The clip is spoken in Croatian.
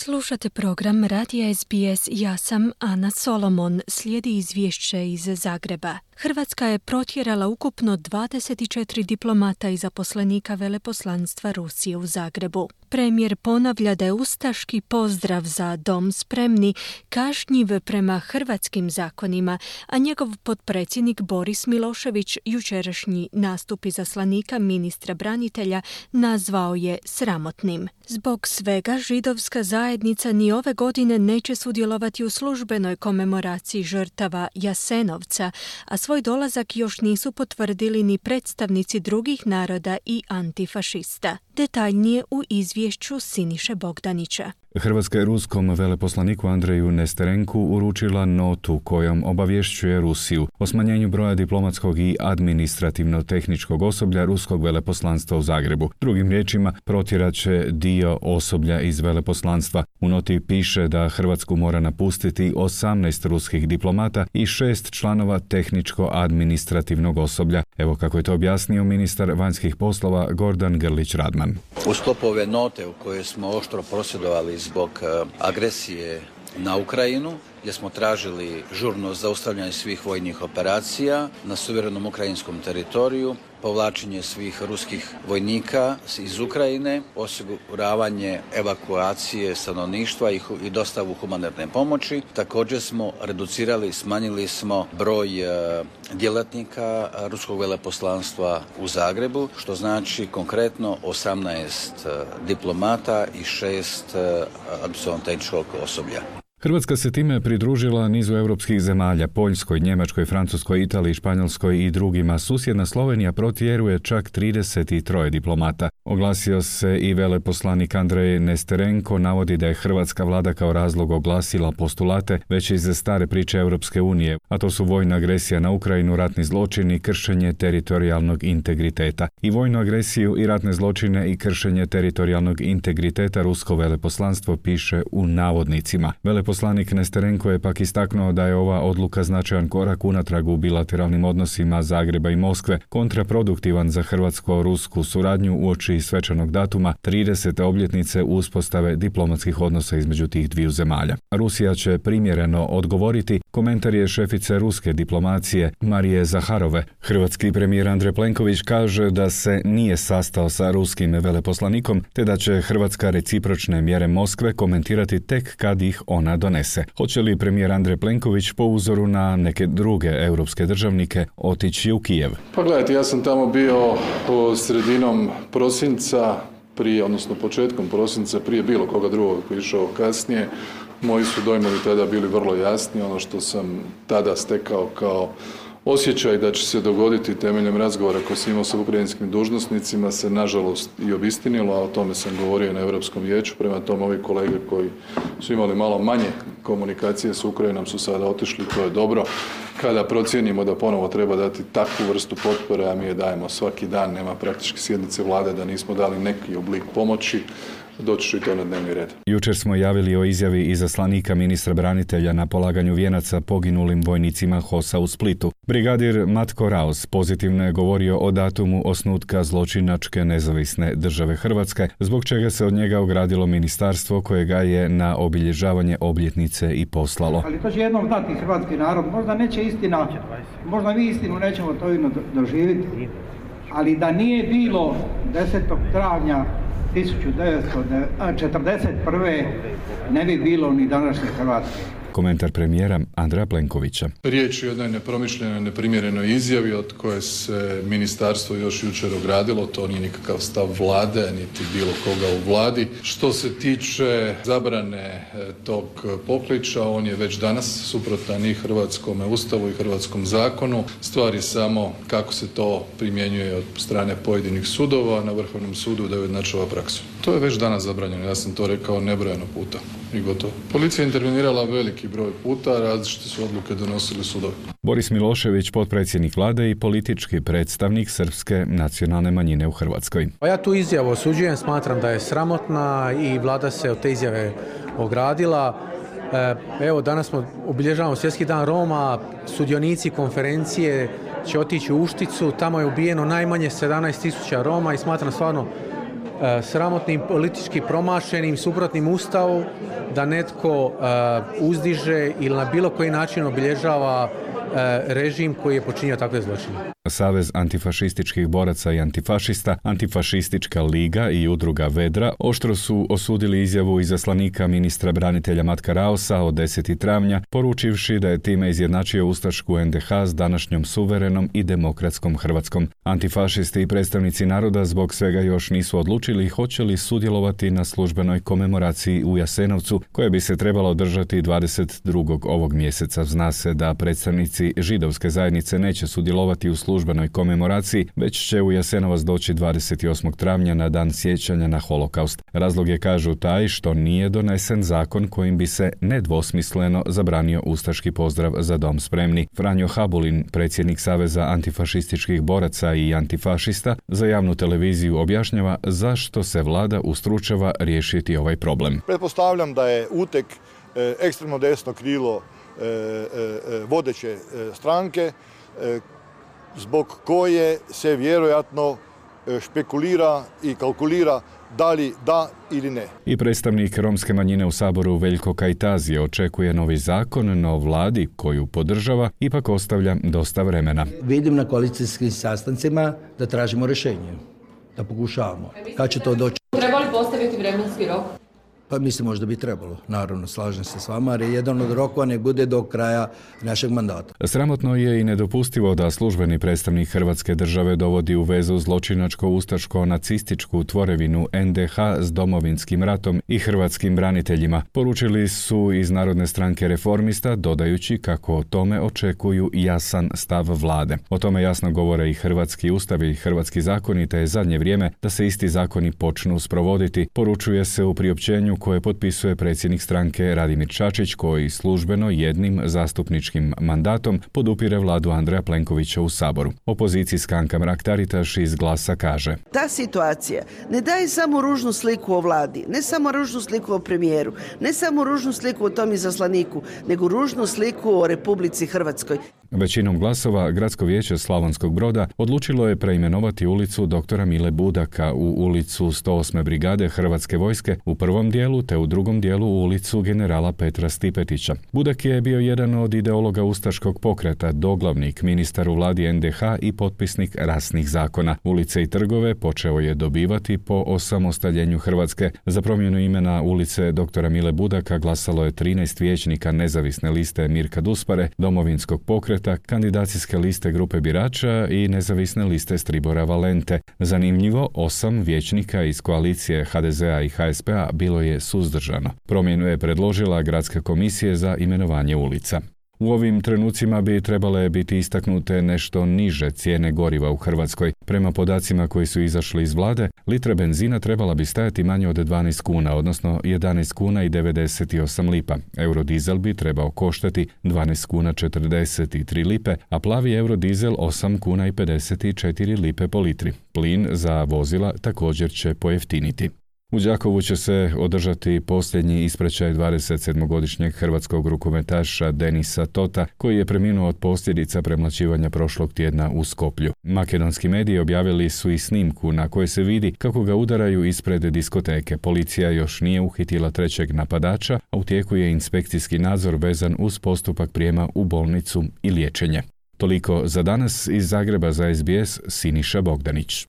Slušate program Radija SBS. Ja sam Ana Solomon. Slijedi izvješće iz Zagreba. Hrvatska je protjerala ukupno 24 diplomata i zaposlenika veleposlanstva Rusije u Zagrebu. Premijer ponavlja da je ustaški pozdrav za dom spremni kažnjiv prema hrvatskim zakonima, a njegov potpredsjednik Boris Milošević jučerašnji nastup izaslanika ministra branitelja nazvao je sramotnim. Zbog svega židovska zajednica ni ove godine neće sudjelovati u službenoj komemoraciji žrtava Jasenovca, a svoj dolazak još nisu potvrdili ni predstavnici drugih naroda i antifašista. Detaljnije u izvješću Siniše Bogdanića. Hrvatska je ruskom veleposlaniku Andreju Nesterenku uručila notu kojom obavješćuje Rusiju o smanjenju broja diplomatskog i administrativno-tehničkog osoblja ruskog veleposlanstva u Zagrebu. Drugim riječima, protjerat će dio osoblja iz veleposlanstva. U noti piše da Hrvatsku mora napustiti 18 ruskih diplomata i šest članova tehničko-administrativnog osoblja. Evo kako je to objasnio ministar vanjskih poslova Gordan Grlić-Radman. U sklopu note u kojoj smo oštro prosvjedovali zbog e, agresije na Ukrajinu gdje smo tražili žurno zaustavljanje svih vojnih operacija na suverenom ukrajinskom teritoriju, povlačenje svih ruskih vojnika iz Ukrajine, osiguravanje evakuacije stanovništva i dostavu humanitarne pomoći. Također smo reducirali, smanjili smo broj e, djelatnika ruskog veleposlanstva u Zagrebu, što znači konkretno 18 e, diplomata i 6 e, administrativnog osoblja. Hrvatska se time pridružila nizu europskih zemalja, Poljskoj, Njemačkoj, Francuskoj, Italiji, Španjolskoj i drugima. Susjedna Slovenija protjeruje čak 33 diplomata. Oglasio se i veleposlanik Andrej Nesterenko navodi da je hrvatska vlada kao razlog oglasila postulate već iz stare priče Europske unije, a to su vojna agresija na Ukrajinu, ratni zločini kršenje teritorijalnog integriteta. I vojnu agresiju i ratne zločine i kršenje teritorijalnog integriteta rusko veleposlanstvo piše u navodnicima. Veleposlanik Nesterenko je pak istaknuo da je ova odluka značajan korak unatrag u bilateralnim odnosima Zagreba i Moskve, kontraproduktivan za hrvatsko-rusku suradnju uoči svečanog datuma 30. obljetnice uspostave diplomatskih odnosa između tih dviju zemalja. Rusija će primjereno odgovoriti, komentar je šefice ruske diplomacije Marije Zaharove. Hrvatski premijer Andrej Plenković kaže da se nije sastao sa ruskim veleposlanikom, te da će Hrvatska recipročne mjere Moskve komentirati tek kad ih ona donese. Hoće li premijer Andrej Plenković po uzoru na neke druge europske državnike otići u Kijev? Pa gledajte, ja sam tamo bio sredinom prosinca prosinca prije, odnosno početkom prosinca prije bilo koga drugog koji je išao kasnije, moji su dojmovi tada bili vrlo jasni. Ono što sam tada stekao kao osjećaj da će se dogoditi temeljem razgovora koji sam imao sa ukrajinskim dužnosnicima se nažalost i obistinilo, a o tome sam govorio na Europskom vijeću. Prema tome, ovi kolege koji su imali malo manje komunikacije s Ukrajinom su sada otišli, to je dobro. Kada procijenimo da ponovo treba dati takvu vrstu potpore, a mi je dajemo svaki dan, nema praktički sjednice vlade da nismo dali neki oblik pomoći, doći ću i to na dnevni red. Jučer smo javili o izjavi izaslanika ministra branitelja na polaganju vijenaca poginulim vojnicima HOSA u Splitu. Brigadir Matko Raus pozitivno je govorio o datumu osnutka zločinačke nezavisne države Hrvatske, zbog čega se od njega ogradilo ministarstvo koje ga je na obilježavanje obljetnice i poslalo. Ali to će jednom znati hrvatski narod, možda neće istina, možda mi istinu nećemo to doživjeti, ali da nije bilo 10. travnja 1941. ne bi bilo ni današnje Hrvatske. Komentar premijera Andra Plenkovića. Riječ je o jednoj nepromišljenoj, neprimjerenoj izjavi od koje se ministarstvo još jučer ogradilo. To nije nikakav stav vlade, niti bilo koga u vladi. Što se tiče zabrane e, tog pokliča, on je već danas suprotan i hrvatskom ustavu i hrvatskom zakonu. Stvar je samo kako se to primjenjuje od strane pojedinih sudova na Vrhovnom sudu da je ujednačava praksu. To je već danas zabranjeno, ja sam to rekao nebrojeno puta i gotovo. Policija je intervenirala veliki broj puta, različite su odluke donosili sudovi. Boris Milošević, potpredsjednik vlade i politički predstavnik srpske nacionalne manjine u Hrvatskoj. Pa ja tu izjavu osuđujem, smatram da je sramotna i vlada se od te izjave ogradila. E, evo, danas smo obilježavamo Svjetski dan Roma, sudionici konferencije će otići u Ušticu, tamo je ubijeno najmanje 17.000 Roma i smatram stvarno sramotnim politički promašenim suprotnim ustavu da netko uzdiže ili na bilo koji način obilježava režim koji je počinio takve zločine. Savez antifašističkih boraca i antifašista, Antifašistička liga i udruga Vedra oštro su osudili izjavu izaslanika ministra branitelja Matka Raosa od 10. travnja, poručivši da je time izjednačio Ustašku NDH s današnjom suverenom i demokratskom Hrvatskom. Antifašisti i predstavnici naroda zbog svega još nisu odlučili hoće li sudjelovati na službenoj komemoraciji u Jasenovcu, koja bi se trebala održati 22. ovog mjeseca. Zna se da predstavnici židovske zajednice neće sudjelovati u službenoj komemoraciji, već će u Jasenovac doći 28. travnja na dan sjećanja na holokaust. Razlog je kažu taj što nije donesen zakon kojim bi se nedvosmisleno zabranio ustaški pozdrav za dom spremni. Franjo Habulin, predsjednik Saveza antifašističkih boraca i antifašista, za javnu televiziju objašnjava zašto se vlada ustručava riješiti ovaj problem. Pretpostavljam da je utek e, ekstremno desno krilo e, e, vodeće stranke zbog koje se vjerojatno e, špekulira i kalkulira da li da ili ne. I predstavnik romske manjine u Saboru Veljko Kajtazije očekuje novi zakon, no vladi koju podržava ipak ostavlja dosta vremena. Vidim na koalicijskim sastancima da tražimo rješenje, da pokušavamo. Kad će to doći? Treba li postaviti vremenski rok? Pa mislim možda bi trebalo, naravno slažem se s vama, jer je jedan od rokova ne bude do kraja našeg mandata. Sramotno je i nedopustivo da službeni predstavnik Hrvatske države dovodi u vezu zločinačko-ustaško-nacističku tvorevinu NDH s domovinskim ratom i hrvatskim braniteljima. Poručili su iz Narodne stranke reformista, dodajući kako o tome očekuju jasan stav vlade. O tome jasno govore i hrvatski ustav i hrvatski zakoni, te je zadnje vrijeme da se isti zakoni počnu sprovoditi. Poručuje se u priopćenju koje potpisuje predsjednik stranke Radimir Čačić koji službeno jednim zastupničkim mandatom podupire vladu Andreja Plenkovića u Saboru. Opozicijska Anka Mrak-Taritaš iz glasa kaže Ta situacija ne daje samo ružnu sliku o vladi, ne samo ružnu sliku o premijeru, ne samo ružnu sliku o tom izaslaniku, nego ružnu sliku o Republici Hrvatskoj. Većinom glasova Gradsko vijeće Slavonskog broda odlučilo je preimenovati ulicu doktora Mile Budaka u ulicu 108. brigade Hrvatske vojske u prvom dijelu te u drugom dijelu u ulicu generala Petra Stipetića. Budak je bio jedan od ideologa Ustaškog pokreta, doglavnik, ministar u vladi NDH i potpisnik rasnih zakona. Ulice i trgove počeo je dobivati po osamostaljenju Hrvatske. Za promjenu imena ulice doktora Mile Budaka glasalo je 13 vijećnika nezavisne liste Mirka Duspare, domovinskog pokreta kandidacijske liste grupe birača i nezavisne liste Stribora Valente. Zanimljivo, osam vijećnika iz koalicije HDZ-a i HSP-a bilo je suzdržano. Promjenu je predložila Gradska komisija za imenovanje ulica. U ovim trenucima bi trebale biti istaknute nešto niže cijene goriva u Hrvatskoj. Prema podacima koji su izašli iz vlade, litra benzina trebala bi stajati manje od 12 kuna, odnosno 11 kuna i 98 lipa. Eurodizel bi trebao koštati 12 kuna 43 lipe, a plavi eurodizel 8 kuna i 54 lipe po litri. Plin za vozila također će pojeftiniti. U Đakovu će se održati posljednji ispraćaj 27-godišnjeg hrvatskog rukometaša Denisa Tota, koji je preminuo od posljedica premlaćivanja prošlog tjedna u Skoplju. Makedonski mediji objavili su i snimku na kojoj se vidi kako ga udaraju ispred diskoteke. Policija još nije uhitila trećeg napadača, a u tijeku je inspekcijski nadzor vezan uz postupak prijema u bolnicu i liječenje. Toliko za danas iz Zagreba za SBS Siniša Bogdanić.